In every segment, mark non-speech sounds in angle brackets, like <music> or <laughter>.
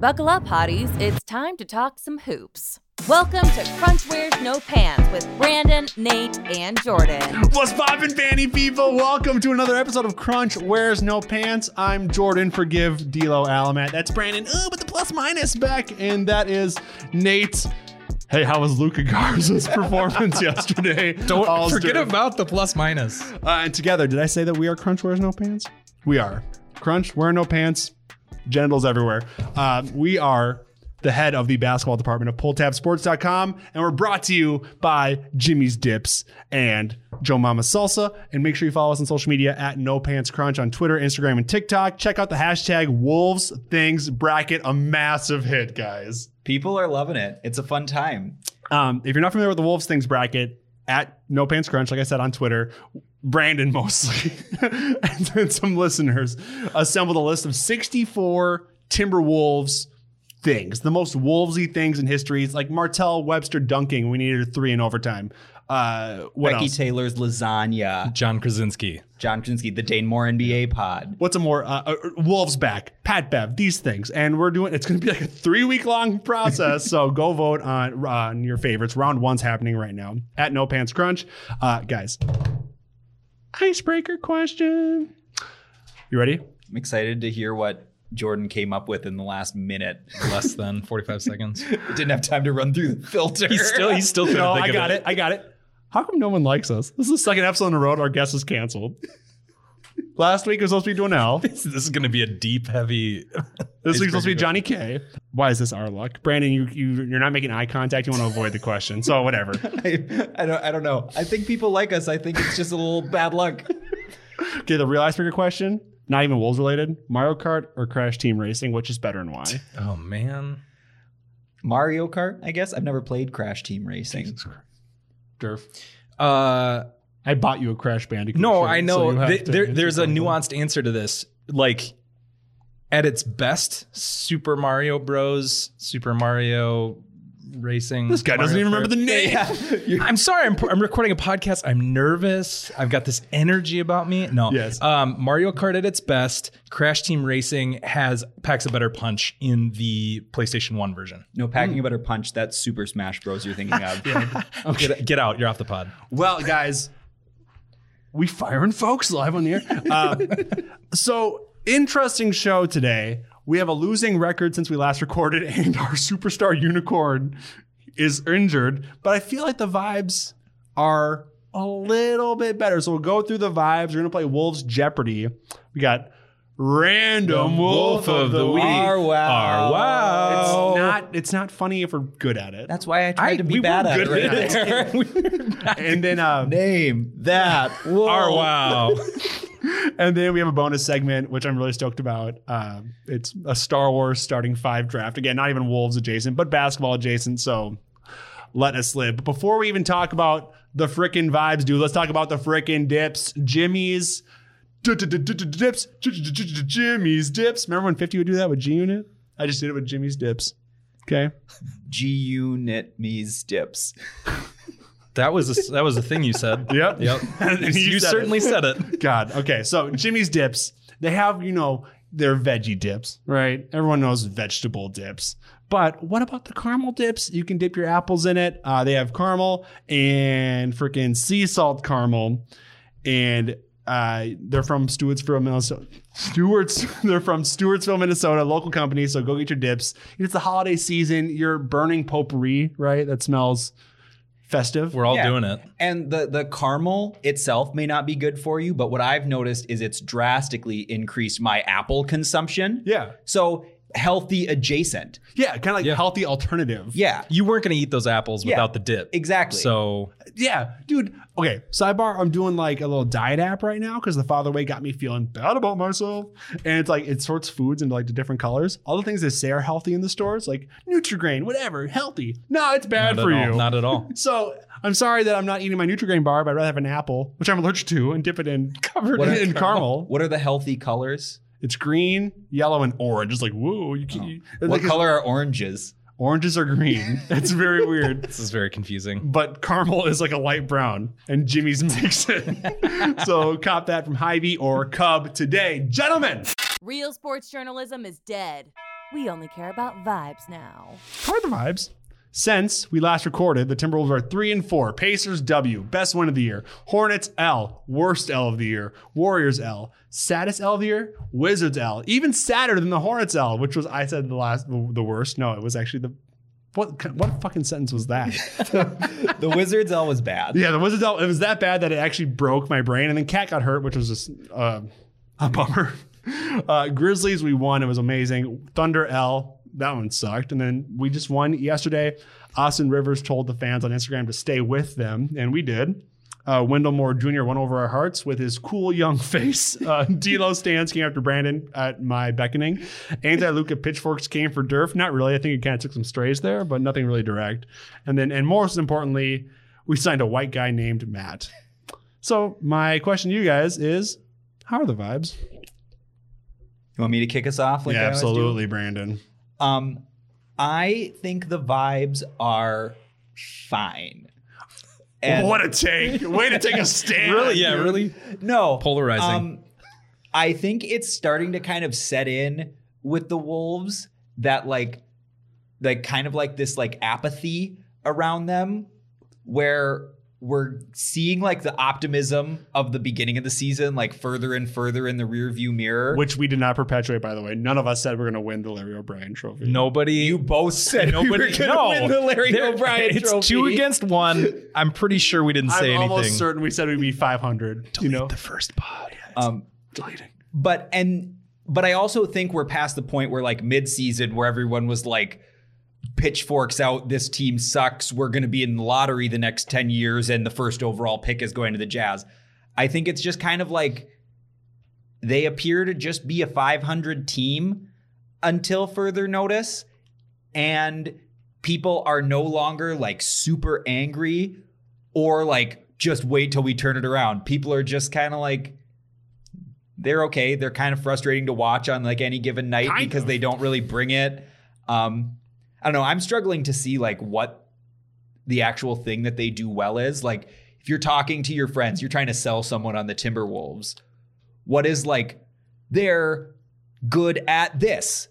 Buckle up, hotties. It's time to talk some hoops. Welcome to Crunch Wears No Pants with Brandon, Nate, and Jordan. What's poppin', fanny people? Welcome to another episode of Crunch Wears No Pants. I'm Jordan. Forgive D'Lo Alamat. That's Brandon. Oh, but the plus minus back, and that is Nate. Hey, how was Luka Garza's <laughs> performance yesterday? Don't All's forget doing- about the plus minus. Uh, and together, did I say that we are Crunch Wears No Pants? We are. Crunch, wear no pants, genitals everywhere. Uh, we are the head of the basketball department of PullTabSports.com, and we're brought to you by Jimmy's Dips and Joe Mama Salsa. And make sure you follow us on social media at No Pants Crunch on Twitter, Instagram, and TikTok. Check out the hashtag Wolves Things Bracket, a massive hit, guys. People are loving it. It's a fun time. Um, if you're not familiar with the Wolves Things bracket, at No Pants Crunch, like I said on Twitter, Brandon mostly, <laughs> and then some listeners assembled a list of 64 Timberwolves things, the most Wolvesy things in history. It's like Martell Webster dunking. We needed a three in overtime. Uh, what Becky else? Taylor's lasagna. John Krasinski. John Krasinski, the Dane Moore NBA pod. What's a more uh, uh, Wolves back? Pat Bev, these things, and we're doing. It's going to be like a three week long <laughs> process. so go vote on on your favorites. Round one's happening right now at No Pants Crunch, uh, guys. Icebreaker question. You ready? I'm excited to hear what Jordan came up with in the last minute. <laughs> Less than 45 seconds. <laughs> Didn't have time to run through the filter. He's still he's still trying No, think I of got it. I got it. How come no one likes us? This is the second episode in a row. Our guest is canceled. Last week was supposed to be doing L. This is going to be a deep, heavy. <laughs> This week's supposed to be Johnny K. Why is this our luck? Brandon, you, you you're not making eye contact. You want to avoid the question. So whatever. <laughs> I, I don't. I don't know. I think people like us. I think it's just a little bad luck. Okay, the real icebreaker question, not even Wolves related. Mario Kart or Crash Team Racing, which is better and why? Oh man. Mario Kart. I guess I've never played Crash Team Racing. Durf. Uh, I bought you a Crash Bandicoot. no, shirt, I know. have Th- there, there's a nuanced answer to this. Like, at its best, Super Mario Bros. Super Mario Racing. This guy doesn't Mario even remember the name. <laughs> I'm sorry. I'm, I'm recording a podcast. I'm nervous. I've got this energy about me. No. Yes. Um, Mario Kart at its best. Crash Team Racing has packs a better punch in the PlayStation One version. No, packing a better punch. That's Super Smash Bros. You're thinking of. <laughs> <laughs> Get, get out. You're off the pod. Well, guys, we firing folks live on the air. Uh, so interesting show today. We have a losing record since we last recorded, <laughs> and our superstar unicorn is injured. But I feel like the vibes are a little bit better. So we'll go through the vibes. We're gonna play Wolves Jeopardy. We got random wolf, of the week. Our wow. wow. It's not. It's not funny if we're good at it. That's why I tried I- to we be were bad at it. Right at there. and then uh, Name that. Whoa. <laughs> Our wow. <laughs> <laughs> And then we have a bonus segment, which I'm really stoked about. Um, it's a Star Wars starting five draft. Again, not even Wolves adjacent, but basketball adjacent. So let us live. But before we even talk about the frickin' vibes, dude, let's talk about the frickin' dips. Jimmy's dips. Jimmy's dips. Remember when 50 would do that with G Unit? I just did it with Jimmy's dips. Okay. <laughs> G Unit me's dips. <laughs> That was a, that was a thing you said. <laughs> Yep. Yep. <laughs> You you said certainly it. said it. <laughs> God. Okay. So Jimmy's dips, they have, you know, their veggie dips, right? Everyone knows vegetable dips. But what about the caramel dips? You can dip your apples in it. Uh, they have caramel and freaking sea salt caramel. And uh, they're from Stewartsville, Minnesota. Stewarts, they're from Stewartsville, Minnesota, local company. So go get your dips. It's the holiday season. You're burning potpourri, right? That smells festive. We're all Yeah. doing it. And the the caramel itself may not be good for you, but what I've noticed is it's drastically increased my apple consumption. yeah. So healthy adjacent. Yeah. Kind of like Yeah. healthy alternative. Yeah. You weren't going to eat those apples Yeah, without the dip. exactly. So Yeah, dude. Okay, sidebar. I'm doing like a little diet app right now because the father way got me feeling bad about myself, and it's like it sorts foods into like the different colors. All the things they say are healthy in the stores, like Nutrigrain, whatever, healthy. No, it's bad not for at you. all. Not at all. <laughs> so I'm sorry that I'm not eating my Nutrigrain bar, but I'd rather have an apple, which I'm allergic to, and dip it in <laughs> covered What in, are- <laughs> caramel. What are the healthy colors? It's green, yellow, and orange. It's like whoa, you can't. Oh. you- What like, color are oranges? Oranges are green. <laughs> It's very weird. This is very confusing. but caramel is like a light brown, and Jimmy's <laughs> makes it. <laughs> so cop that from Hy-Vee or Cub today, gentlemen. Real sports journalism is dead. We only care about vibes now. How are the vibes? Since we last recorded, the Timberwolves are three and four. Pacers W, best win of the year. Hornets L, worst L of the year. Warriors L, saddest L of the year. Wizards L, even sadder than the Hornets L, which was I said the last the worst. No, it was actually the what what fucking sentence was that? <laughs> the Wizards L was bad. yeah, the Wizards L. It was that bad that it actually broke my brain, and then KAT got hurt, which was just uh, a bummer. <laughs> Uh, Grizzlies, we won. It was amazing. Thunder L, that one sucked. And then we just won yesterday. Austin Rivers told the fans on Instagram to stay with them, and we did. Uh, Wendell Moore Jr. won over our hearts with his cool young <laughs> face. Uh, D'Lo stands came after Brandon at my beckoning. Anti Luka pitchforks came for Durf. Not really. I think he kind of took some strays there, but nothing really direct. And then, and most importantly, we signed a white guy named Matt. So my question to you guys is, how are the vibes? You want me to kick us off? Like I yeah, absolutely, Brandon. Um, I think the vibes are fine. And what a take! Way to take a stand. Really? Yeah, dude. really no polarizing. Um, I think it's starting to kind of set in with the Wolves that like, like kind of like this like apathy around them, where we're seeing like the optimism of the beginning of the season like further and further in the rear view mirror. Which we did not perpetuate, by the way. None of us said we're going to win the Larry O'Brien Trophy. nobody. you both said nobody. <laughs> we were gonna no, win the Larry There- O'Brien It's trophy. two against one. I'm pretty sure we didn't say I'm say anything. almost certain we said we'd be 500. you know, the first pod. Um, deleting. but and but I also think we're past the point where like mid-season where everyone was like pitchforks out this team sucks we're going to be in the lottery the next 10 years and the first overall pick is going to the Jazz. I think it's just kind of like they appear to just be a 500 team until further notice and people are no longer like super angry or like just wait till we turn it around. People are just kind of like they're okay. They're kind of frustrating to watch on like any given night Kind because of. they don't really bring it. Um, I don't know. I'm struggling to see like what the actual thing that they do well is. Like if you're talking to your friends, you're trying to sell someone on the Timberwolves. What is like they're good at this?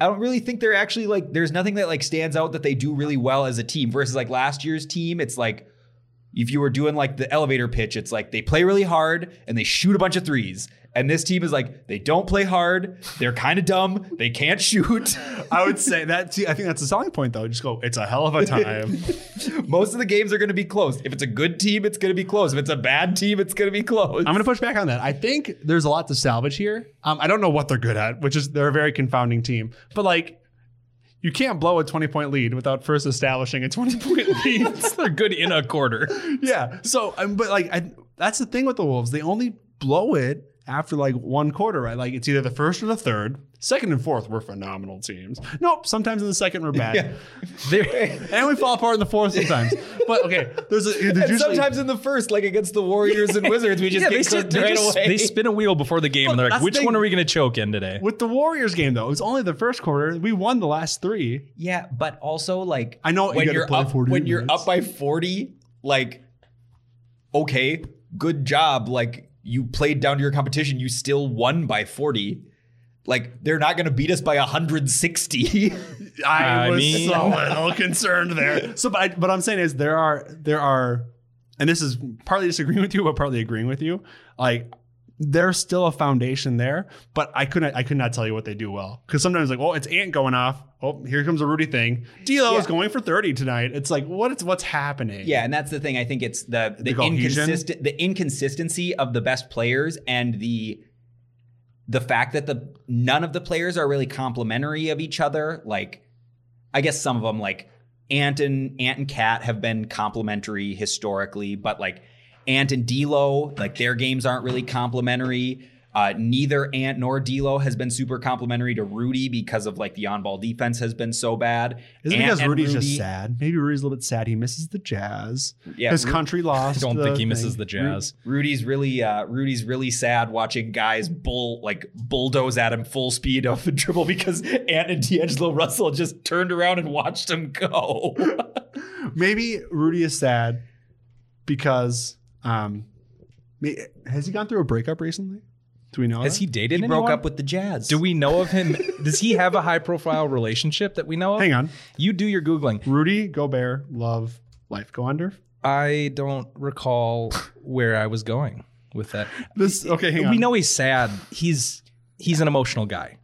I don't really think they're actually like there's nothing that like stands out that they do really well as a team versus like last year's team. It's like if you were doing like the elevator pitch, it's like they play really hard and they shoot a bunch of threes. And this team is like they don't play hard. They're kind of dumb. They can't shoot. <laughs> I would say that. I think that's a selling point, though. Just go. It's a hell of a time. <laughs> Most of the games are going to be close. If it's a good team, it's going to be close. If it's a bad team, it's going to be close. I'm going to push back on that. I think there's a lot to salvage here. Um, I don't know what they're good at, which is they're a very confounding team. But like, you can't blow a 20 point lead without first establishing a 20 point <laughs> lead. They're good in a quarter. yeah. So, um, but like, I, that's the thing with the Wolves. They only blow it after like one quarter, right? Like, it's either the first or the third. Second and fourth were phenomenal teams. Nope. Sometimes in the second we're bad. <laughs> They're- And we fall apart in the fourth sometimes. but okay, there's a there's and usually- sometimes in the first, like against the Warriors and Wizards, we just yeah, get they, sit, cooked they, right just, away. they spin a wheel before the game and they're like, that's the which one are we going to choke in today? with the Warriors game though, it was only the first quarter. We won the last three. Yeah, but also like I know when gotta you're up 40 when you're up by 40, like okay, good job. Like you played down to your competition, you still won by 40. Like they're not going to beat us by 160. <laughs> I, I was mean- <laughs> so little concerned there. So, but I, what I'm saying is there are there are, and this is partly disagreeing with you, but partly agreeing with you. Like there's still a foundation there, but I couldn't I could not tell you what they do well because sometimes like, oh, it's Ant going off. Oh, here comes a Rudy thing. D'Lo is going for 30 tonight. It's like what is what's happening? yeah, and that's the thing. I think it's the the, The inconsistent the inconsistency of the best players and the the fact that the none of the players are really complementary of each other. Like, I guess some of them like Ant and Ant and KAT have been complementary historically, but like Ant and D'Lo, like their games aren't really complementary. Uh, neither Ant nor D'Lo has been super complimentary to Rudy because of like the on-ball defense has been so bad. Isn't it Ant because Rudy's Rudy- just sad? Maybe Rudy's a little bit sad. He misses the Jazz. Yeah, His Ru- country I lost. don't think he misses thing. the jazz. Rudy's really uh, Rudy's really sad watching guys bull like bulldoze at him full speed off the dribble because Ant and D'Angelo Russell just turned around and watched him go. <laughs> Maybe Rudy is sad because um, has he gone through a breakup recently? Do we know? Has that? he dated He anyone? broke up with the Jazz. Do we know of him? <laughs> Does he have a high profile relationship that we know of? Hang on. You do your Googling. Rudy Gobert, love, life. Go under. I don't recall where I was going with that. This okay. Hang on. We know he's sad. He's he's an emotional guy.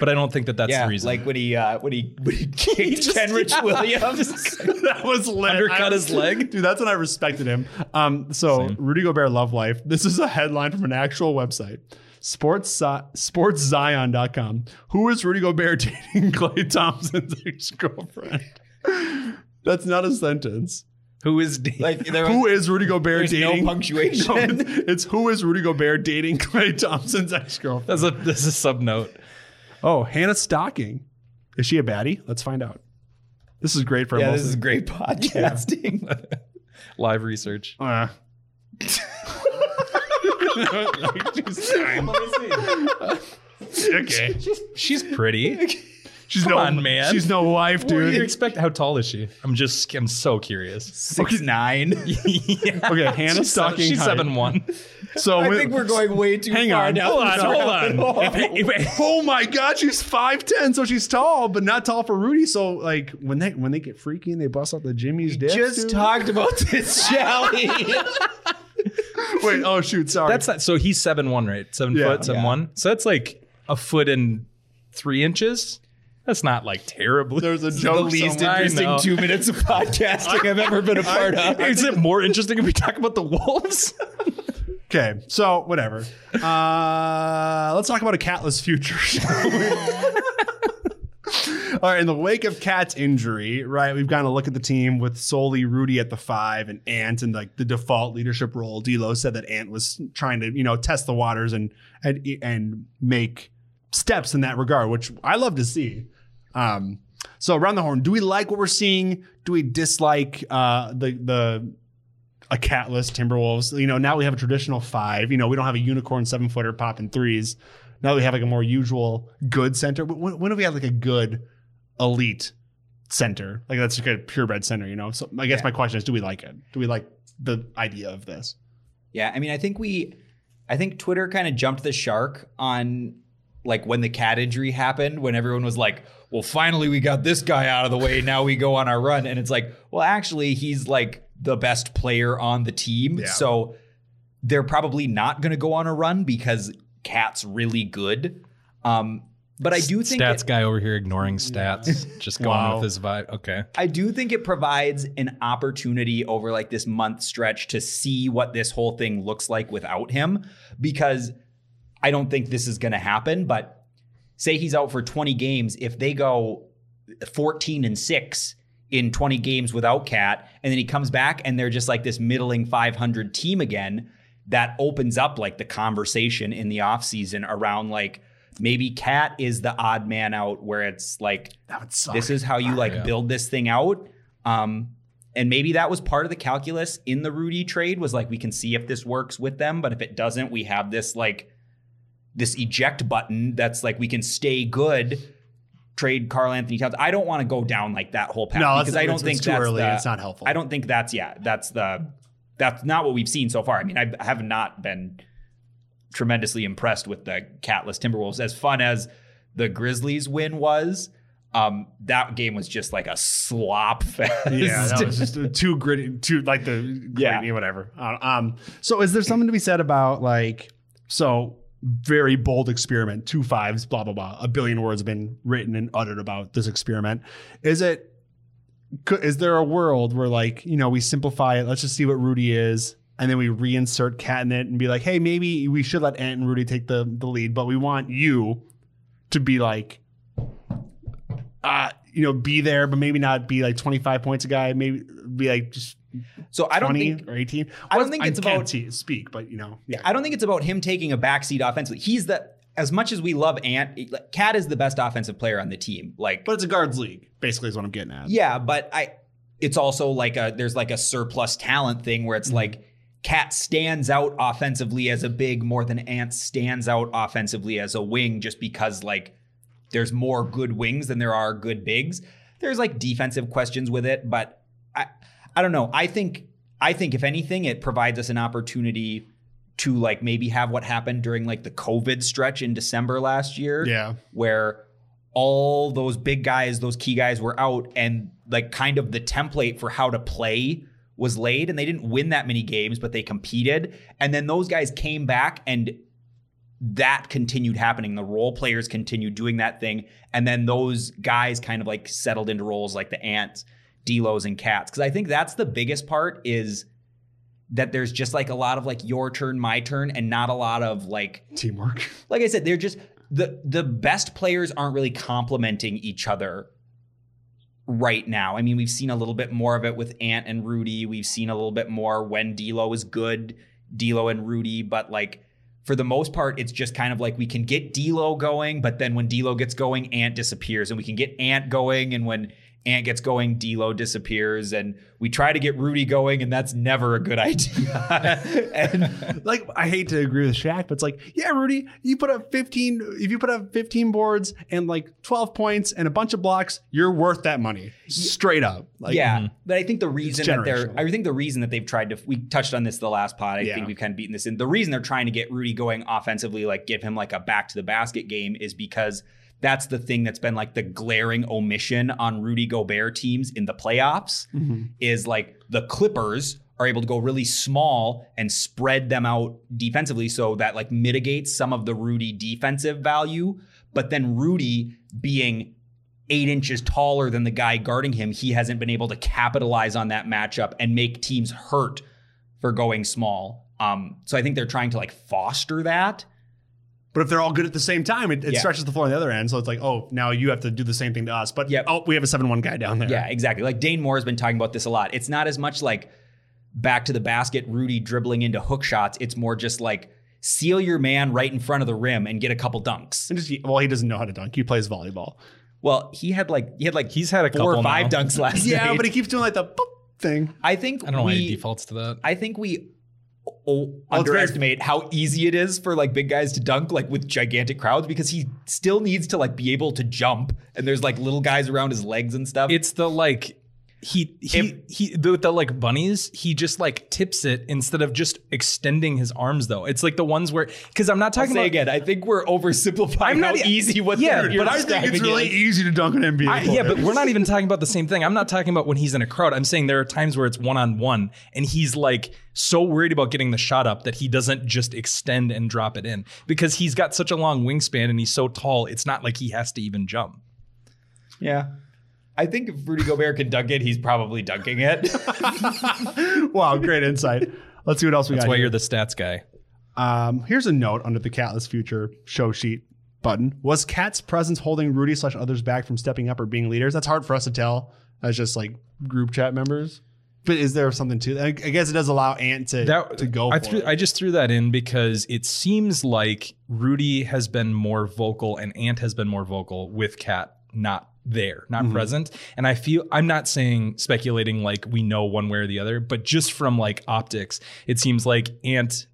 But I don't think that that's yeah, the reason. like when he uh, when he <laughs> when he <laughs> kicked just- Kenrich yeah. <laughs> that was lit. Undercut I- his leg? dude. That's when I respected him. Um, so Same. Rudy Gobert, love life. This is a headline from an actual website. Sports sportszion.com. Who is Rudy Gobert dating Klay Thompson's ex-girlfriend? That's not a sentence. who is like there was, Who is Rudy Gobert dating? no punctuation. No, it's, it's who is Rudy Gobert dating Klay Thompson's ex-girlfriend? That's a that's a sub note. Oh, Hannah Stocking. Is she a baddie? Let's find out. This is great for yeah, this is great <laughs> podcasting. <laughs> Live research. Uh. <laughs> okay. She's pretty. She's Come no on, man. She's no wife, dude. What do you expect? How tall is she? I'm just I'm so curious. Six nine. <laughs> yeah. Okay, <laughs> Hannah She's seven, she's height. seven one. So I with- think we're going way too Hang far on. down. Hold on, hold on. If- if- <laughs> Oh my God, she's five ten, so she's tall, but not tall for Rudy. So like when they when they get freaky and they bust out the Jimmy's dick. Just talked about this, shall we? Wait, oh shoot, sorry. That's not so he's seven one, right? Seven Yeah. foot, seven Yeah. one. So that's like a foot and three inches. That's not like terribly. There's a <laughs> the joke. least somewhere. Interesting two minutes of podcasting I've ever been a part of. Is it more interesting if we talk about the wolves? <laughs> Okay, so whatever. Uh, let's talk about a catless future. <laughs> All right, in the wake of KAT's injury, right, we've got to look at the team with solely Rudy at the five and Ant in like the default leadership role. D'Lo said that Ant was trying to, you know, test the waters and and and make steps in that regard, which I love to see. Um, so around the horn, do we like what we're seeing? Do we dislike uh, the the a catless Timberwolves? You know, now we have a traditional five. You know, we don't have a unicorn seven footer popping threes. Now we have like a more usual good center. When, when do we have like a good elite center? Like that's like a purebred center. You know. So I guess Yeah. my question is, do we like it? Do we like the idea of this? Yeah, I mean, I think we, I think Twitter kind of jumped the shark on like when the cat injury happened, when everyone was like, well, finally we got this guy out of the way. Now we go on our run. And it's like, well, actually, he's like the best player on the team. Yeah. So they're probably not going to go on a run because KAT's really good. Um, but I do think stats it- guy over here ignoring stats, just going Wow. with his vibe. Okay. I do think it provides an opportunity over like this month stretch to see what this whole thing looks like without him because I don't think this is going to happen, but say he's out for 20 games, if they go 14 and 6 in 20 games without KAT and then he comes back and they're just like this middling 500 team again, that opens up like the conversation in the offseason around like maybe KAT is the odd man out where it's like That would suck. this is how you like Yeah. build this thing out. Um, and maybe that was part of the calculus in the Rudy trade was like we can see if this works with them, but if it doesn't, we have this like this eject button that's like we can stay good. Trade Karl-Anthony Towns. I don't want to go down like that whole path No, because I don't it's- think it's too that's early. the- It's not helpful. I don't think that's yeah. That's the that's not what we've seen so far. I mean, I have not been tremendously impressed with the catless Timberwolves. As fun as the Grizzlies win was, um, that game was just like a slop <laughs> fest. Yeah, that was just too gritty, too like the Yeah. gritty, whatever. Uh, Um, so is there something to be said about like so very bold experiment, two fives, blah blah blah. A billion words have been written and uttered about this experiment. Is it? Is there a world where like you know we simplify it? Let's just see what Rudy is. And then we reinsert KAT in it and be like, hey, maybe we should let Ant and Rudy take the, the lead, but we want you to be like uh, you know, be there, but maybe not be like 25 points a guy. Maybe be like just So I don't think or 18. I don't Well, think it's about- speak, but you know, yeah. I don't think it's about him taking a backseat offensively. He's the as much as we love Ant, KAT is the best offensive player on the team. Like, But it's a guards league, basically, is what I'm getting at. yeah, but I it's also like a there's like a surplus talent thing where it's Mm-hmm. like KAT stands out offensively as a big more than Ant stands out offensively as a wing just because like there's more good wings than there are good bigs. There's like defensive questions with it, but I I don't know. I think I think if anything, it provides us an opportunity to like maybe have what happened during like the COVID stretch in December last year. Yeah. Where all those big guys, those key guys were out and like kind of the template for how to play was laid and they didn't win that many games, but they competed. And then those guys came back and that continued happening. The role players continued doing that thing. And then those guys kind of like settled into roles like the ants, Delos, and cats. Cause I think that's the biggest part is that there's just like a lot of like your turn, my turn, and not a lot of like Teamwork. <laughs> like I said, they're just the the best players aren't really complementing each other right now. I mean, we've seen a little bit more of it with Ant and Rudy. We've seen a little bit more when D'Lo is good, D'Lo and Rudy, but like for the most part, it's just kind of like we can get D'Lo going, but then when D'Lo gets going, Ant disappears, and we can get Ant going, and when Ant gets going, D'Lo disappears, and we try to get Rudy going, and that's never a good <laughs> idea. and like I hate to agree with Shaq, but it's like, yeah, Rudy, you put up 15 if you put up 15 boards and like 12 points and a bunch of blocks, you're worth that money. Straight up. Like yeah, mm-hmm. but I think the reason that they're. I think the reason that they've tried to, we touched on this the last pod. I Yeah. think we've kind of beaten this in. The reason they're trying to get Rudy going offensively, like give him like a back to the basket game, is because that's the thing that's been like the glaring omission on Rudy Gobert teams in the playoffs. Is like the Clippers are able to go really small and spread them out defensively, so that like mitigates some of the Rudy defensive value. But then Rudy being eight inches taller than the guy guarding him, he hasn't been able to capitalize on that matchup and make teams hurt for going small. Um, so I think they're trying to like foster that. But if they're all good at the same time, it, it Yeah. stretches the floor on the other end. So it's like, oh, now you have to do the same thing to us. But Yep. oh, we have a 7 1 guy down there. Yeah, exactly. Like Dane Moore has been talking about this a lot. It's not as much like back to the basket, Rudy dribbling into hook shots. It's more just like seal your man right in front of the rim and get a couple dunks. And just, well, he doesn't know how to dunk. He plays volleyball. Well, he had like he had like He's had a four or five now. dunks last year. <laughs> Yeah, night. but he keeps doing like the boop thing. I think I don't know why he defaults to that. I think we o- Well, it's very- underestimate how easy it is for like big guys to dunk like with gigantic crowds because he still needs to like be able to jump and there's like little guys around his legs and stuff. It's the like he he If- he the, the like bunnies. He just like tips it instead of just extending his arms. Though it's like the ones where because I'm not talking say about again, I think we're oversimplifying I'm not how easy what Yeah, but But I think it's really is. easy to dunk an NBA. I, yeah, but we're not even talking about the same thing. I'm not talking about when he's in a crowd. I'm saying there are times where it's one on one and he's like so worried about getting the shot up that he doesn't just extend and drop it in because he's got such a long wingspan and he's so tall. It's not like he has to even jump. Yeah. I think if Rudy Gobert can dunk it, he's probably dunking it. <laughs> wow, great insight. Let's see what else we That's got. That's why here. you're the stats guy. Um, here's a note under the Catless Future show sheet button. Was KAT's presence holding Rudy slash others back from stepping up or being leaders? That's hard for us to tell as just like group chat members. But is there something to that? I guess it does allow Ant to, That to go I for threw, it. I just threw that in because it seems like Rudy has been more vocal and Ant has been more vocal with KAT not there, not mm-hmm. present. And I feel I'm not saying speculating like we know one way or the other, but just from like optics, it seems like Ant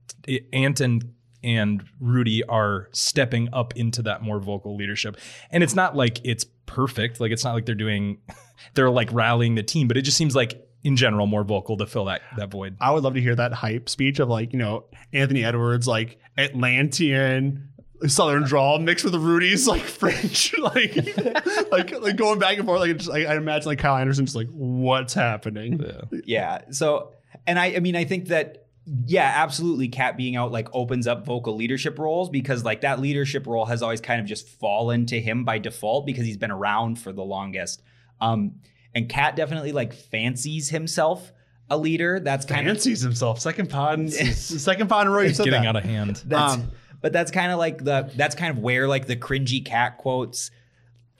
Ant and and Rudy are stepping up into that more vocal leadership. And it's not like it's perfect. Like it's not like they're doing <laughs> they're like rallying the team, but it just seems like in general more vocal to fill that that void. I would love to hear that hype speech of like, you know, Anthony Edwards, like Atlantean, Southern drawl mixed with the Rudy's like <laughs> French, like, like, like going back and forth. Like, just, like, I imagine like Kyle Anderson just like, what's happening? Yeah. Yeah. So, and I, I mean, I think that, yeah, absolutely. KAT being out like opens up vocal leadership roles because like that leadership role has always kind of just fallen to him by default because he's been around for the longest. Um, and KAT definitely like fancies himself a leader. That's kind of Fancies himself. Second pod, <laughs> second pod in a row. It's getting that. out of hand. That's, Um, but that's kind of like the that's kind of where like the cringy cat quotes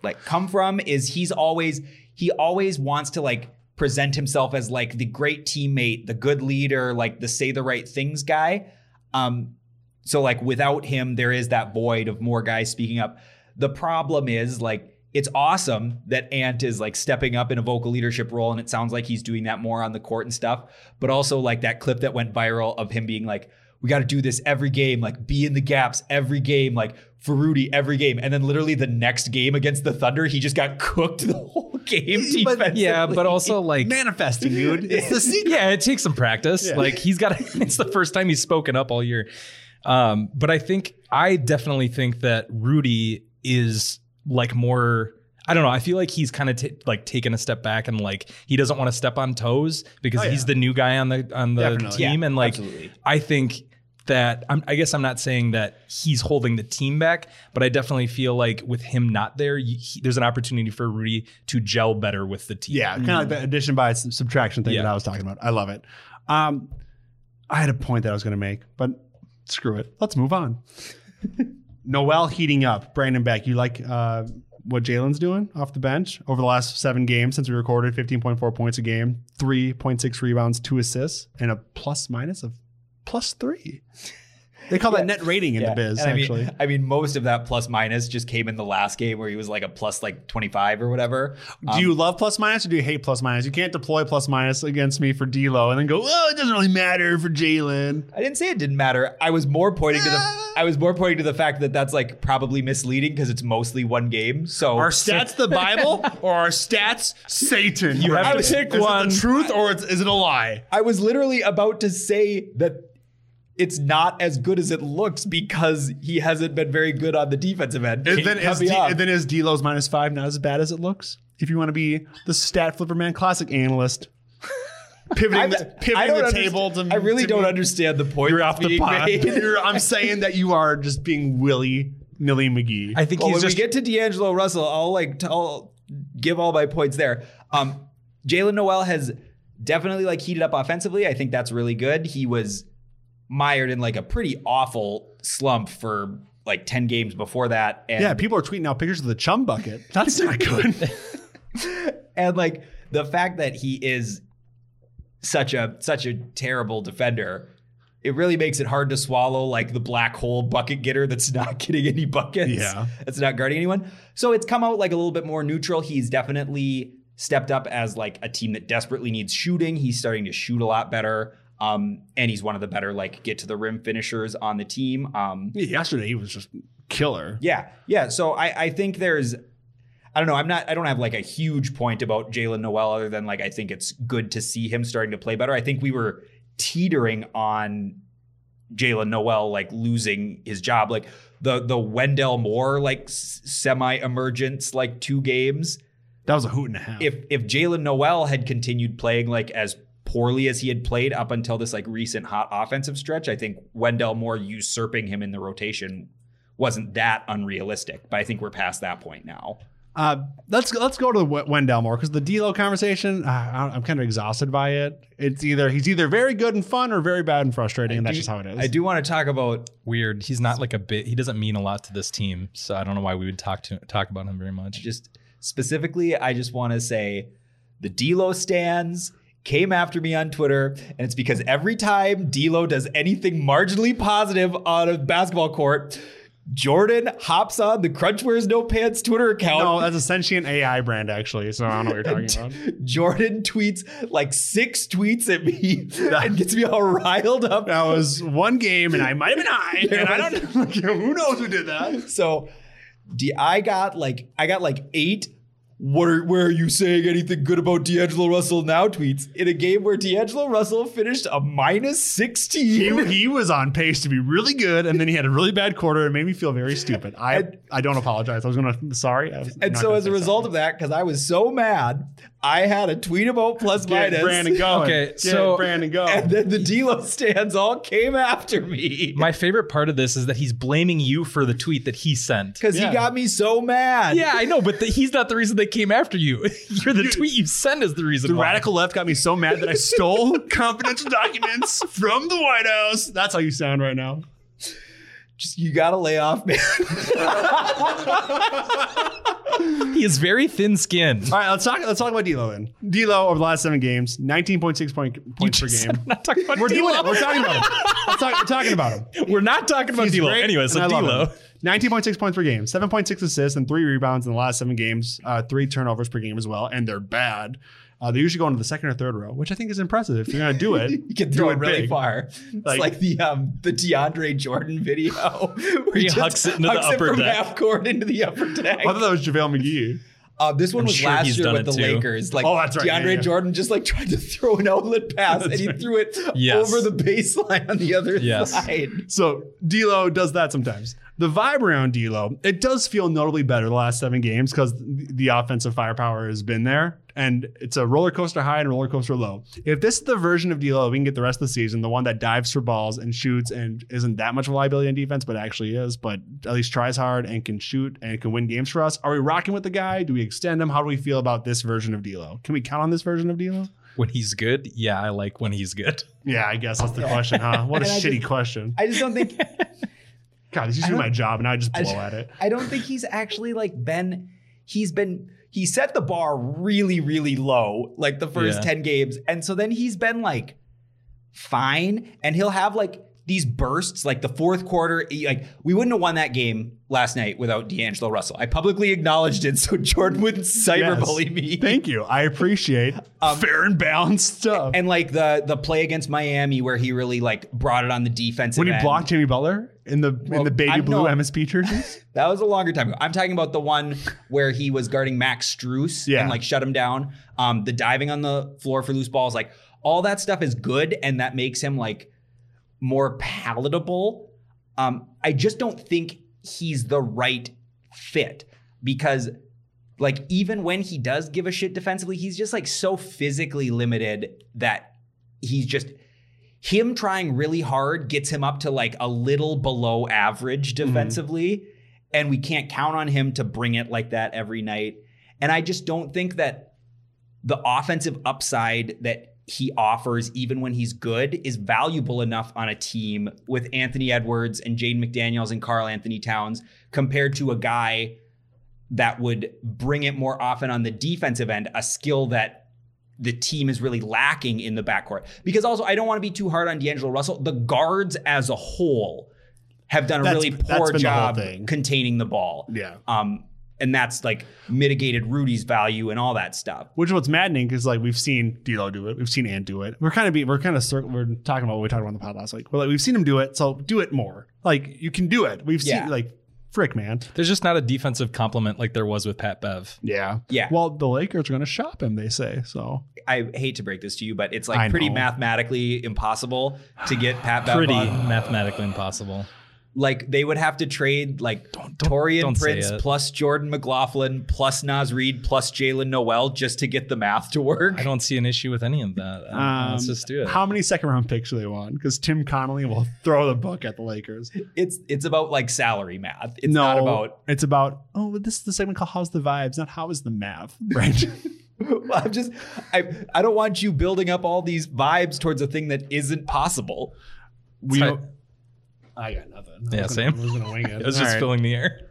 like come from is he's always he always wants to like present himself as like the great teammate, the good leader, like the say the right things guy. Um so like without him there is that void of more guys speaking up. The problem is like it's awesome that Ant is like stepping up in a vocal leadership role and it sounds like he's doing that more on the court and stuff. But also like that clip that went viral of him being like, we got to do this every game, like be in the gaps every game, like for Rudy every game. And then literally the next game against the Thunder, he just got cooked <laughs> the whole game But- Yeah, but also like Manifesting, dude. <laughs> It's the secret. yeah, it takes some practice. Yeah. Like he's got <laughs> it's the first time he's spoken up all year. Um, but I think I definitely think that Rudy is like more I don't know. I feel like he's kind of t- like taken a step back and like he doesn't want to step on toes because Oh, yeah. he's the new guy on the on the Definitely. team Yeah, and like absolutely. I think that I'm, I guess I'm not saying that he's holding the team back, but I definitely feel like with him not there, he, there's an opportunity for Rudy to gel better with the team. Yeah, kind of like the addition by subtraction thing Yeah. that I was talking about. I love it. Um, I had a point that I was going to make, but screw it. Let's move on. <laughs> Nowell heating up. Brandon Beck, you like uh, what Jaylen's doing off the bench over the last seven games since we recorded? 15.4 points a game, 3.6 rebounds, two assists, and a plus minus of plus three. They call that net rating in Yeah. the biz, And I mean, actually. I mean, most of that plus minus just came in the last game where he was like a plus like 25 or whatever. Um, do you love plus minus or do you hate plus minus? You can't deploy plus minus against me for D'Lo and then go, oh, it doesn't really matter for Jaylen. I didn't say it didn't matter. I was more pointing to the I was more pointing to the fact that that's like probably misleading because it's mostly one game. So Are stats the Bible or are stats Satan? You have to pick is one. It the truth or it's, is it a lie? I was literally about to say that it's not as good as it looks because he hasn't been very good on the defensive end. And then cut is, me D, off. and then is D'Lo's minus five not as bad as it looks? If you want to be the stat flipper man classic analyst, <laughs> pivoting I'm- the, I pivoting the table to I really to don't me- understand the point. You're off the being pot. <laughs> I'm saying that you are just being Willy Nilly McGee. I think Well, he's when just we get to D'Angelo Russell, I'll like t- I'll give all my points there. Um, Jaylen Nowell has definitely like heated up offensively. I think that's really good. He was mired in like a pretty awful slump for like 10 games before that. And yeah, people are tweeting out pictures of the chum bucket. <laughs> That's not good. <laughs> and like the fact that he is such a such a terrible defender it really makes it hard to swallow like the black hole bucket getter that's not getting any buckets Yeah. that's not guarding anyone so it's come out like a little bit more neutral he's definitely stepped up as like a team that desperately needs shooting he's starting to shoot a lot better um, and he's one of the better like get to the rim finishers on the team um, Yesterday he was just killer. yeah, yeah. So I, I think there's, I don't know. I'm not. I don't have like a huge point about Jaylen Nowell other than like I think it's good to see him starting to play better. I think we were teetering on Jaylen Nowell like losing his job, like the the Wendell Moore like semi emergence like two games. That was a hoot and a half. If if Jaylen Nowell had continued playing like as poorly as he had played up until this like recent hot offensive stretch, I think Wendell Moore usurping him in the rotation wasn't that unrealistic. But I think we're past that point now. Uh, let's let's go to the Wendell Moore because the D'Lo conversation, uh, I- I'm kind of exhausted by it. It's either he's either very good and fun or very bad and frustrating, and that's just how it is. I do want to talk about weird. He's not like a bit. He doesn't mean a lot to this team, so I don't know why we would talk to talk about him very much. just specifically, I just want to say the D'Lo stands came after me on Twitter, and it's because every time D'Lo does anything marginally positive on a basketball court, Jordan hops on the Crunch Wears No Pants Twitter account. no, that's a sentient AI brand actually. So I don't know what you're talking about. <laughs> Jordan tweets like six tweets at me and gets me all riled up. That was one game, and I might have been high, <laughs> and I don't know. <laughs> Like, who knows who did that? So, D- I got like I got like eight. What are, where are you saying anything good about D'Angelo Russell now? Tweets in a game where D'Angelo Russell finished a minus He, sixteen. he was on pace to be really good, and then he had a really bad quarter. It made me feel very stupid. I And- I don't apologize. I was gonna sorry. I was And so, as a result sorry. of that, because I was so mad, I had a tweet about plus Get minus. Brandon going. Okay, Get so- Brandon go. And then the D'Lo stands all came after me My favorite part of this is that he's blaming you for the tweet that he sent. because Yeah. he got me so mad. Yeah, I know, but the, he's not the reason they came after you. <laughs> You're the tweet you sent is the reason. The why. radical left got me so mad that I stole <laughs> confidential documents from the White House. That's how you sound right now. Just you gotta lay off, man. <laughs> He is very thin-skinned. All right, let's talk. Let's talk about D'Lo then. D'Lo over the last seven games, nineteen point six point points per game. we're not talking about We're doing it. We're talking about him. Talk, we're talking about him. <laughs> We're not talking about He's D'Lo. great, Anyway, so and I love D'Lo. 19.6 points per game, 7.6 assists, and three rebounds in the last seven games, uh, three turnovers per game as well, and they're bad. Uh, they usually go into the second or third row, which I think is impressive. If you're going to do it, <laughs> You can do throw it it really big. far. It's Like- like, the um the DeAndre Jordan video <laughs> where He just hucks it into the hucks upper from deck. half court into the upper deck. I thought that was JaVale McGee. Uh, this one I'm was sure last year with the too. Lakers. Like Oh, that's right. DeAndre Yeah, yeah. Jordan just like tried to throw an outlet pass and he right. threw it Yes. over the baseline on the other Yes. side. So D'Lo does that sometimes. The vibe around D'Lo, it does feel notably better the last seven games because the offensive firepower has been there, and it's a roller coaster high and roller coaster low. If this is the version of D'Lo we can get the rest of the season, the one that dives for balls and shoots and isn't that much of a liability on defense, but actually is, but at least tries hard and can shoot and can win games for us. Are we rocking with the guy? Do we extend him? How do we feel about this version of D'Lo? Can we count on this version of D'Lo? When he's good, yeah, I like when he's good. Yeah, I guess that's the question, huh? What a <laughs> shitty just- question. I just don't think <laughs> God, this used to be my job, and I just I blow just- at it. I don't think he's actually like been he's been he set the bar really really low like the first Yeah. 10 games and so then he's been like fine and he'll have like these bursts like the fourth quarter like we wouldn't have won that game last night without D'Angelo Russell. I publicly acknowledged it so Jordan wouldn't cyberbully me. Thank you. I appreciate <laughs> fair and balanced stuff. Um, and like the the play against Miami where he really like brought it on the defensive when he end. blocked Jimmy Butler in the in the baby I'm blue not- MSP <laughs> jerseys. That was a longer time ago. I'm talking about the one where he was guarding Max Strus Yeah. and like shut him down. Um, the diving on the floor for loose balls, like all that stuff is good, and that makes him like more palatable. Um, I just don't think he's the right fit because like even when he does give a shit defensively, he's just like so physically limited that he's just him trying really hard gets him up to like a little below average mm-hmm. defensively and we can't count on him to bring it like that every night. And i just don't think that the offensive upside that he offers even when he's good is valuable enough on a team with Anthony Edwards and Jaden McDaniels and Karl-Anthony Towns compared to a guy that would bring it more often on the defensive end, a skill that the team is really lacking in the backcourt. Because also, I don't want to be too hard on D'Angelo Russell. The guards as a whole have done a That's- really poor been the job containing the ball. yeah. Um, and that's like mitigated Rudy's value and all that stuff. Which is what's maddening because like we've seen D'Lo do it, we've seen Ant do it. We're kind of be we're kind of cir- we're talking about what we talked about on the pod last week. We're like we've seen him do it, so do it more. Like you can do it. We've Yeah. seen like frick man. There's just not a defensive compliment like there was with Pat Bev. Yeah. Yeah. Well, the Lakers are going to shop him. They say so. I hate to break this to you, but it's I like pretty know. mathematically impossible to get Pat Bev Pretty on. mathematically impossible. Like they would have to trade like Taurean don't Prince plus Jordan McLaughlin plus Naz Reid plus Jaylen Nowell just to get the math to work. I don't see an issue with any of that. Uh, Let's Um, just do it. How many second round picks do they want? Because Tim Connolly will <laughs> throw the book at the Lakers. It's it's about like salary math. It's no, not about. It's about oh, this is the segment called "How's the Vibes," not "How is the Math." <laughs> Right. I'm just I I don't want you building up all these vibes towards a thing that isn't possible. we Sorry. Don't. I got nothing. I Yeah, was same. Gonna, <laughs> I was gonna wing it. it was All just right. filling the air.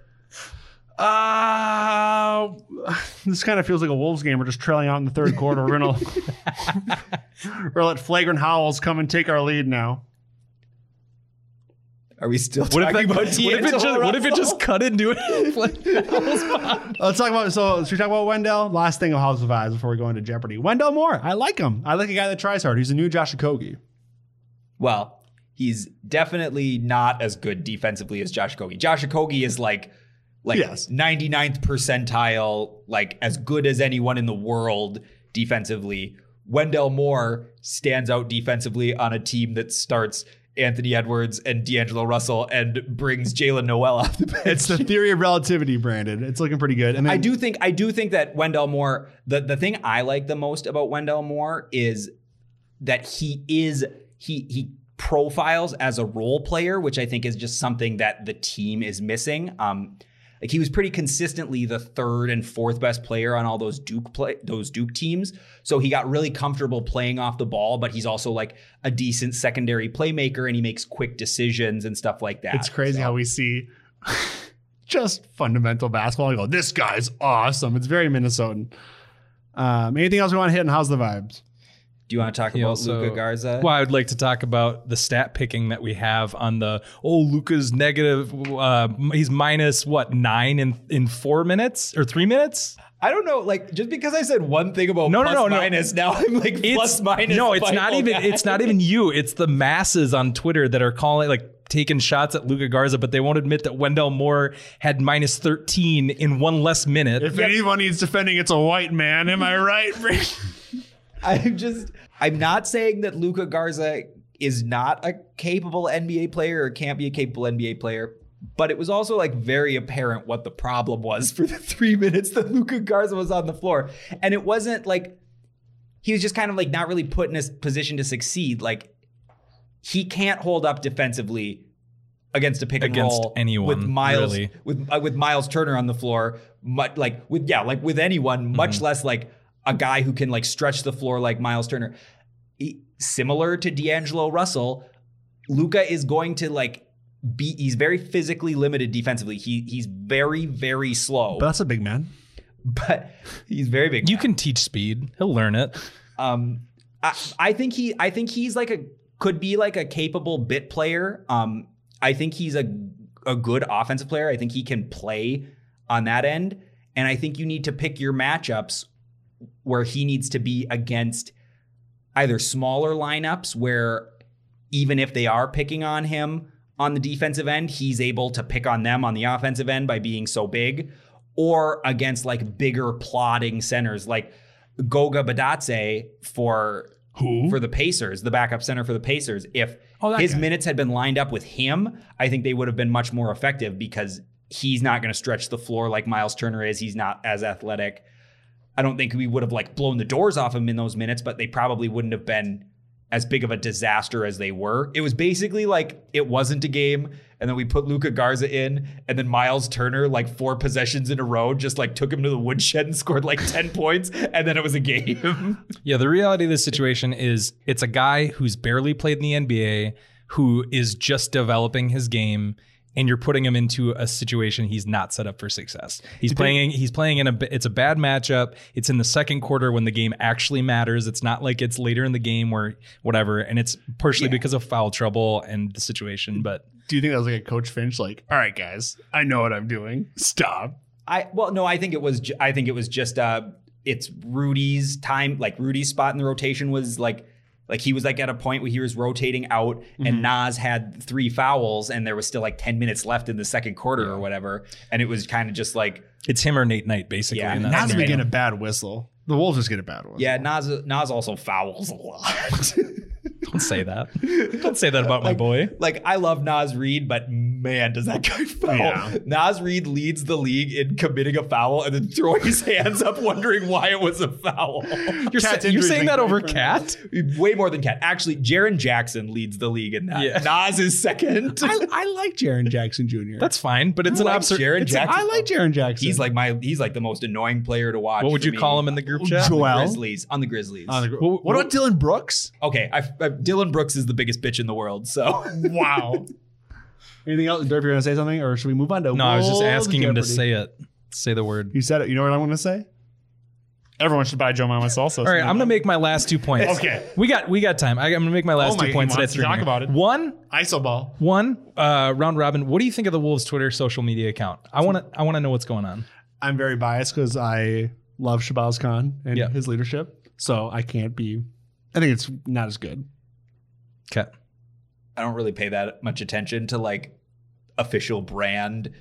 Uh, this kind of feels like a Wolves game. We're just trailing out in the third quarter. We're gonna <laughs> we're gonna let flagrant howls come and take our lead now. Are we still What if, talking that, about what, if it just, what if it just cut into it? <laughs> Let's talk about so should we talk about Wendell? Last thing of House of Vibes before we go into Jeopardy. Wendell Moore. I like him. I like a guy that tries hard. He's a new Josh Okogie. Well, he's definitely not as good defensively as Josh Okogie. Josh Okogie is like like Yes. 99th percentile, like as good as anyone in the world defensively. Wendell Moore stands out defensively on a team that starts Anthony Edwards and D'Angelo Russell and brings Jaylen Nowell off the bench. It's the theory of relativity, Brandon. It's looking pretty good. And then, I do think I do think that Wendell Moore. The the thing I like the most about Wendell Moore is that he is he he profiles as a role player, which I think is just something that the team is missing. Um, like he was pretty consistently the third and fourth best player on all those Duke play those Duke teams. So he got really comfortable playing off the ball, but he's also like a decent secondary playmaker and he makes quick decisions and stuff like that. It's crazy So- how we see <laughs> just fundamental basketball. and go, this guy's awesome. It's very Minnesotan. Um, anything else we want to hit? And how's the vibes? Do you want to talk He about also- Luka Garza? Well, I would like to talk about the stat picking that we have on the oh Luka's negative. Uh, he's minus what nine in in four minutes or three minutes. I don't know. Like just because I said one thing about No, no, plus no, no. minus, now I'm like plus minus. No, it's not even. guy. It's not even you. It's the masses on Twitter that are calling like taking shots at Luka Garza, but they won't admit that Wendell Moore had minus thirteen in one less minute. If anyone needs defending, it's a white man. Am I right? <laughs> I'm just. I'm not saying that Luka Garza is not a capable NBA player or can't be a capable NBA player. But it was also like very apparent what the problem was for the three minutes that Luka Garza was on the floor. And it wasn't like he was just kind of like not really put in a position to succeed. Like he can't hold up defensively against a pick and Against roll anyone, with Myles really. with uh, with Myles Turner on the floor. Much like with yeah, like with anyone, much Mm-hmm. less like a guy who can like stretch the floor like Myles Turner. He- similar to D'Angelo Russell, Luka is going to like be. He's very physically limited defensively. He he's very very slow, But that's a big man. but he's very big. you can teach speed. He'll learn it. Um, I, I think he, I think he's like a could be like a capable bit player. Um, I think he's a a good offensive player. I think he can play on that end, and I think you need to pick your matchups where he needs to be against either smaller lineups where even if they are picking on him on the defensive end, he's able to pick on them on the offensive end by being so big, or against like bigger plotting centers like Goga Bitadze for Who? for the Pacers, the backup center for the Pacers. If Oh, his guy. minutes had been lined up with him, I think they would have been much more effective because he's not going to stretch the floor like Myles Turner is. He's not as athletic. I don't think we would have like blown the doors off him in those minutes, but they probably wouldn't have been as big of a disaster as they were. It was basically like it wasn't a game, and then we put Luka Garza in, and then Myles Turner, like four possessions in a row, just like took him to the woodshed and <laughs> scored like 10 points, and then it was a game. <laughs> Yeah, the reality of this situation is it's a guy who's barely played in the NBA, who is just developing his game, and you're putting him into a situation he's not set up for success. He's playing. He's playing in a. It's a bad matchup. It's in the second quarter when the game actually matters. It's not like it's later in the game where whatever, and it's partially Yeah. because of foul trouble and the situation. But Do you think that was like a Coach Finch? Like, all right, guys, I know what I'm doing. Stop. I well, no, I think it was. ju- I think it was just. uh It's Rudy's time. Like Rudy's spot in the rotation was like, like he was like at a point where he was rotating out, and mm-hmm. Naz had three fouls, and there was still like ten minutes left in the second quarter or whatever, and it was kind of just like, it's him or Nate Knight basically. Yeah, Naz and even then- getting a bad whistle. The Wolves just get a bad whistle. yeah, Naz Naz also fouls a lot. <laughs> Don't say that. Don't say that about my boy. Like I love Naz Reid, but man, does that guy <laughs> foul? Yeah. Naz Reid leads the league in committing a foul and then throwing his hands up, wondering why it was a foul. <laughs> You're, sa- you're saying that over great KAT? Way more than KAT. Actually, Jaren Jackson leads the league in that. Yeah. Nas is second. <laughs> I, I like Jaren Jackson Jr. That's fine, but it's I an like observation. Jaren Jackson. I like Jaren Jackson. he's like my he's like the most annoying player to watch. What would you me. call him in the group oh, chat? Joel. Grizzlies on the Grizzlies. On the gr- Well, what about Dillon Brooks? okay, I, I, Dillon Brooks is the biggest bitch in the world. So Wow. <laughs> Anything else? Durf, you're gonna say something, or should we move on to? No, I was just asking him to Jeopardy? say it. Say the word. You said it. You know what I'm gonna say? Everyone should buy Joe Mama salsa. All right, I'm gonna make my last two points. <laughs> Okay. we got we got time. I, I'm gonna make my last Oh my- two points. he that I wants to talk here. about it. One, ISO ball. one uh, round robin. What do you think of the Wolves Twitter social media account? I want to I want to know what's going on. I'm very biased because I love Shabazz Khan and Yeah. his leadership, so I can't be. I think it's not as good. Okay. I don't really pay that much attention to like official brand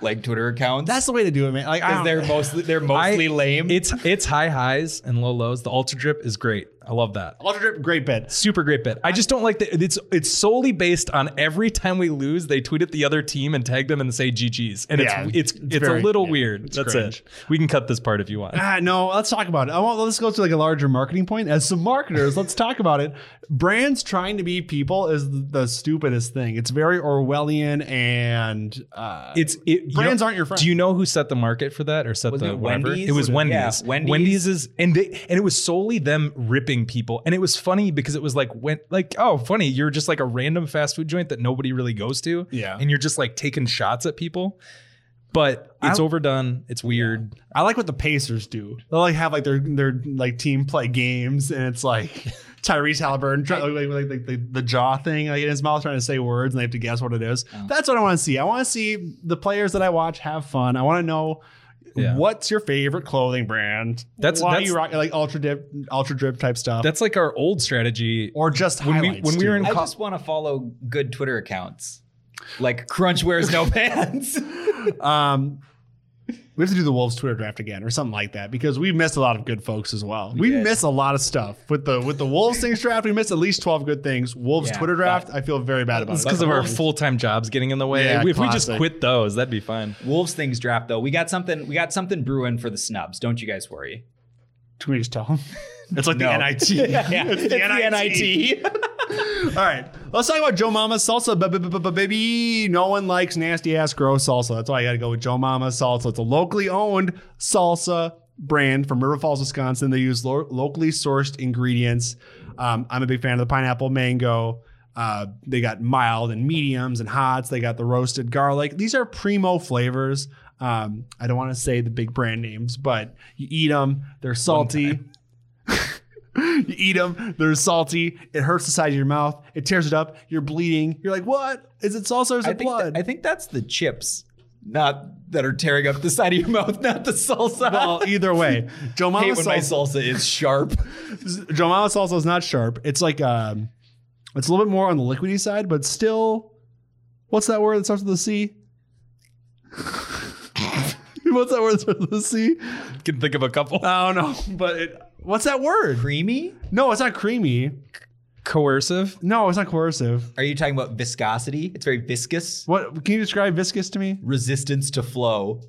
like Twitter accounts. That's the way to do it, man. Like I they're mostly they're <laughs> mostly I- lame. It's it's high highs and low lows. The ultra drip is great. I love that. Ultra Drip, great bit. Super great bit. I just don't like that. It's it's solely based on every time we lose, they tweet at the other team and tag them and say GGs, and Yeah, it's it's it's it's, very- a little yeah, weird. That's cringe. it. We can cut this part if you want. Ah, no, let's talk about it. I want let's go to like a larger marketing point. As some marketers, let's talk about it. Brands trying to be people is the, the stupidest thing. It's very Orwellian and uh, It's it, you brands know- aren't your friend. Do you know who set the market for that or set Wasn't the it whatever? Wendy's? It was Was Wendy's. yeah, Wendy's. Wendy's is and they and it was solely them ripping people. And it was funny because it was like when like oh funny you're just like a random fast food joint that nobody really goes to. Yeah. And you're just like taking shots at people. but it's I- overdone. It's weird. I like what the Pacers do. They'll like have like their their like team play games, and it's like <laughs> Tyrese Halliburton try, like, like, like the, the jaw thing like in his mouth trying to say words, and they have to guess what it is. Oh. That's what I want to see. I want to see the players that I watch have fun. I want to know. Yeah. What's your favorite clothing brand? That's- why that's- you rock like ultra dip, ultra drip type stuff, That's like our old strategy. or just when we- highlights, when we were in I co- just want to follow good Twitter accounts. Like Crunch wears no <laughs> pants. Um, we have to do the Wolves Twitter draft again or something like that because we missed a lot of good folks as well. We, did. missed a lot of stuff with the with the Wolves things draft. We missed at least twelve good things. Wolves Yeah, Twitter draft. I feel very bad about It's it. because of our full time jobs getting in the way. Yeah, if we just quit those, that'd be fine. Wolves things draft though. We got something. We got something brewing for the snubs. Don't you guys worry. Can we just tell them? <laughs> It's like No. the NIT. <laughs> Yeah, it's it's the NIT. <laughs> All right, let's talk about Joe Mama's salsa, ba- ba- ba- ba- baby. No one likes nasty ass gross salsa. That's why I got to go with Joe Mama's salsa. It's a locally owned salsa brand from River Falls, Wisconsin. They use lo- locally sourced ingredients. Um, I'm a big fan of the pineapple mango. Uh, they got mild and mediums and hots. They got the roasted garlic. These are primo flavors. Um, I don't want to say the big brand names, but you eat them. They're salty. You eat them. They're salty. It hurts the side of your mouth. It tears it up. You're bleeding. You're like, what? Is it salsa or is I it think, blood? I think that's the chips, not that are tearing up the side of your mouth, <laughs> not the salsa. well, either way, I <laughs> hate when my salsa. salsa is sharp. <laughs> Joe Mama salsa is not sharp. It's like um, it's a little bit more on the liquidy side, but still. What's that word that starts with a C? what's that word that starts with a C? Can think of a couple. I don't know, but it, what's that word? Creamy? No, it's not creamy. Coercive. No, it's not coercive. Are you talking about viscosity? It's very viscous. What can you describe viscous to me? Resistance to flow.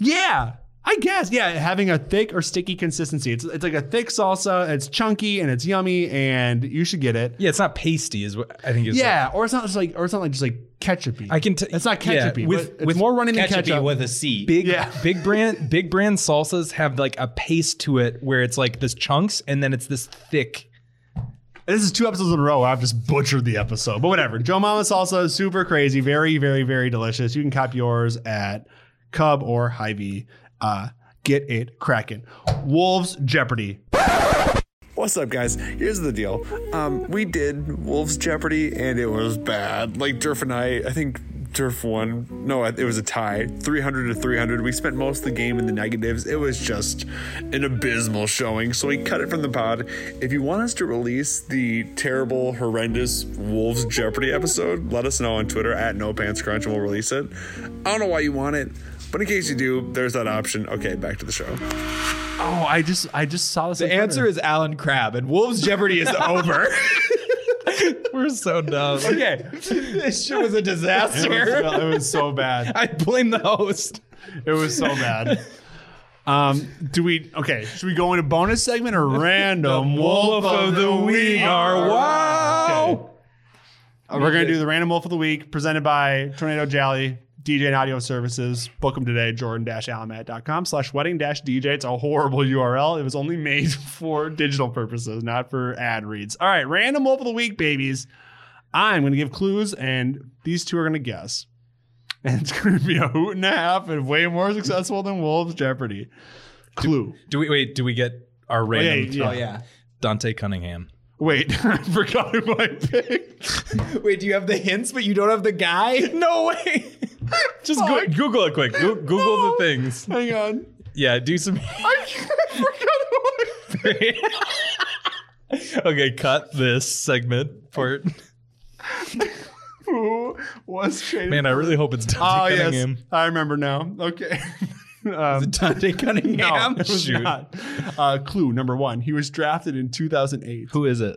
Yeah, I guess. Yeah, having a thick or sticky consistency. It's it's like a thick salsa. It's chunky and it's yummy, and you should get it. Yeah, it's not pasty. Is what I think is. Yeah, or it's not just like, or it's not like just like ketchupy. I can. T- It's not yeah, ketchupy. with but it's with more running than Ketchup ketchup. with a C. big Yeah. big brand big brand salsas have like a paste to it where it's like this chunks and then it's this thick. This is two episodes in a row. Where I've just butchered the episode, but whatever. Joe Mama salsa is super crazy, very, very, very delicious. You can cop yours at Cub or Hy-Vee. Uh, get it cracking. Wolves Jeopardy. What's up, guys? Here's the deal. Um, we did Wolves Jeopardy, and it was bad. Like Durf and I, I think Durf won. No, it was a tie, 300 to 300. We spent most of the game in the negatives. It was just an abysmal showing, so we cut it from the pod. If you want us to release the terrible, horrendous Wolves Jeopardy episode, let us know on Twitter at No Pants Crunch, and we'll release it. I don't know why you want it. But in case you do, there's that option. Okay, back to the show. Oh, I just, I just saw this. The answer is Allen Crabbe, and Wolves Jeopardy is <laughs> over. <laughs> We're so dumb. okay. this shit was a It was, disaster. it was so bad. <laughs> I blame the host. It was so bad. Um, do we okay? Should we go into bonus segment or random wolf, of the week? Our wow. Okay. We're gonna do the random wolf of the week presented by Tornado Jolly DJ and Audio Services. Book them today, jordan-alamat.com slash wedding DJ. It's a horrible URL. It was only made <laughs> for digital purposes, not for ad reads. All right, random wolf of the week, babies. I'm gonna give clues, and these two are gonna guess. <laughs> And it's gonna be a hoot and a half and way more successful than Wolves Jeopardy. Clue. Do we wait? Do we get our oh, random? yeah. Oh yeah. Dante Cunningham. Wait, <laughs> I forgot who I picked. <laughs> Wait, do you have the hints, but you don't have the guy? <laughs> No way. Just go, Google it quick. Go- Google the things. Hang on. Yeah, do some. I forgot who I okay, cut this segment part. Who was Shane? Man, I really hope it's Dante oh yes, Cunningham. I remember now. Okay. Um, Dante <laughs> no, Cunningham. it was Shoot. not. Uh, clue number one. He was drafted in 2008. Who is it?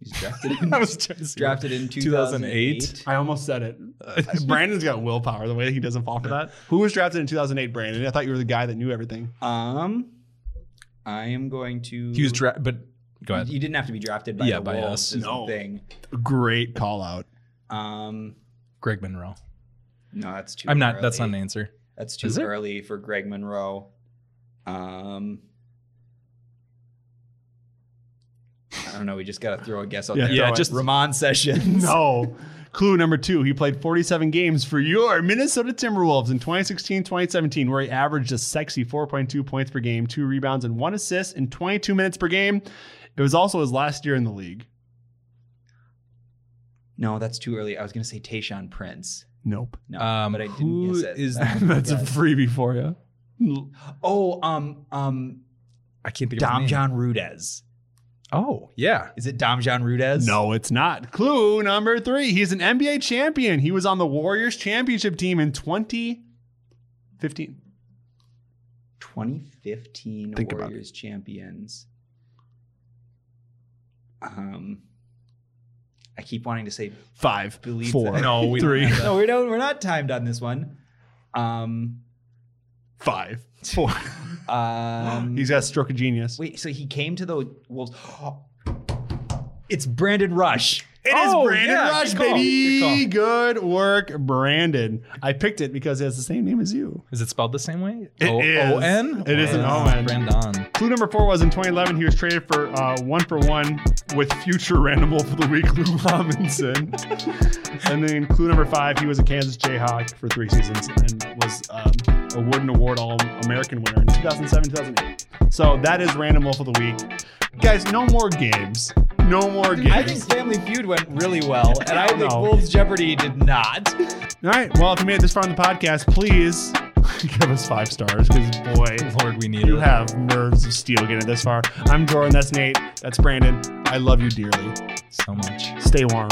He's drafted <laughs> in, I was see. drafted in 2008. 2008. I almost said it. <laughs> Brandon's got willpower. The way he doesn't fall for that. Who was drafted in 2008? Brandon. I thought you were the guy that knew everything. Um, I am going to. He was dra- but go ahead. You didn't have to be drafted by Yeah, the by Wolves us. is the No. thing. Great call out. Um, Greg Monroe. no, that's too. I'm not. That's not early. an answer. That's too early for Greg Monroe. Um, I don't know. We just got to throw a guess out Yeah, there. Yeah, just Ramon Sessions. <laughs> No. Clue number two, he played 47 games for your Minnesota Timberwolves in 2016 2017, where he averaged a sexy 4.2 points per game, two rebounds, and one assist in 22 minutes per game. It was also his last year in the league. No, that's too early. I was going to say Tayshaun Prince. Nope. No, Um, but I didn't who guess it. is <laughs> That's a freebie for you. oh, um, um, I can't think of Dom name. John Rudez. Oh, yeah. Is it Damjan Rudez? No, it's not. Clue number three. He's an NBA champion. He was on the Warriors championship team in 2015. 2015 Think about Warriors champions. Um, I keep wanting to say Five, Believe four, that. No, we three, no. We don't. We're not timed on this one. Um, five, four. <laughs> um, He's got a stroke of genius. wait. So he came to the Wolves. It's Brandon Rush. It is Oh, Brandon yeah, Rush, good call, baby. good Good work, Brandon. I picked it because it has the same name as you. Is it spelled the same way? It O- is. O-N? It is an Wow. O-N. Brandon. Clue number four was in 2011. He was traded for uh, one for one with future Randall for the week, <laughs> Lou Robinson. and then clue number five, he was a Kansas Jayhawk for three seasons and was um, a Wooden Award All American winner in 2007, 2008. So that is Random Wolf of the Week. Guys, no more games. No more games. I think Family Feud went really well, and I think No. Wolves Jeopardy did not. All right. Well, if you made it this far in the podcast, please <laughs> give us five stars because, boy, Lord, we need it. you it. have nerves of steel getting it this far. I'm Jordan. That's Nate. That's Brandon. I love you dearly. so much. Stay warm.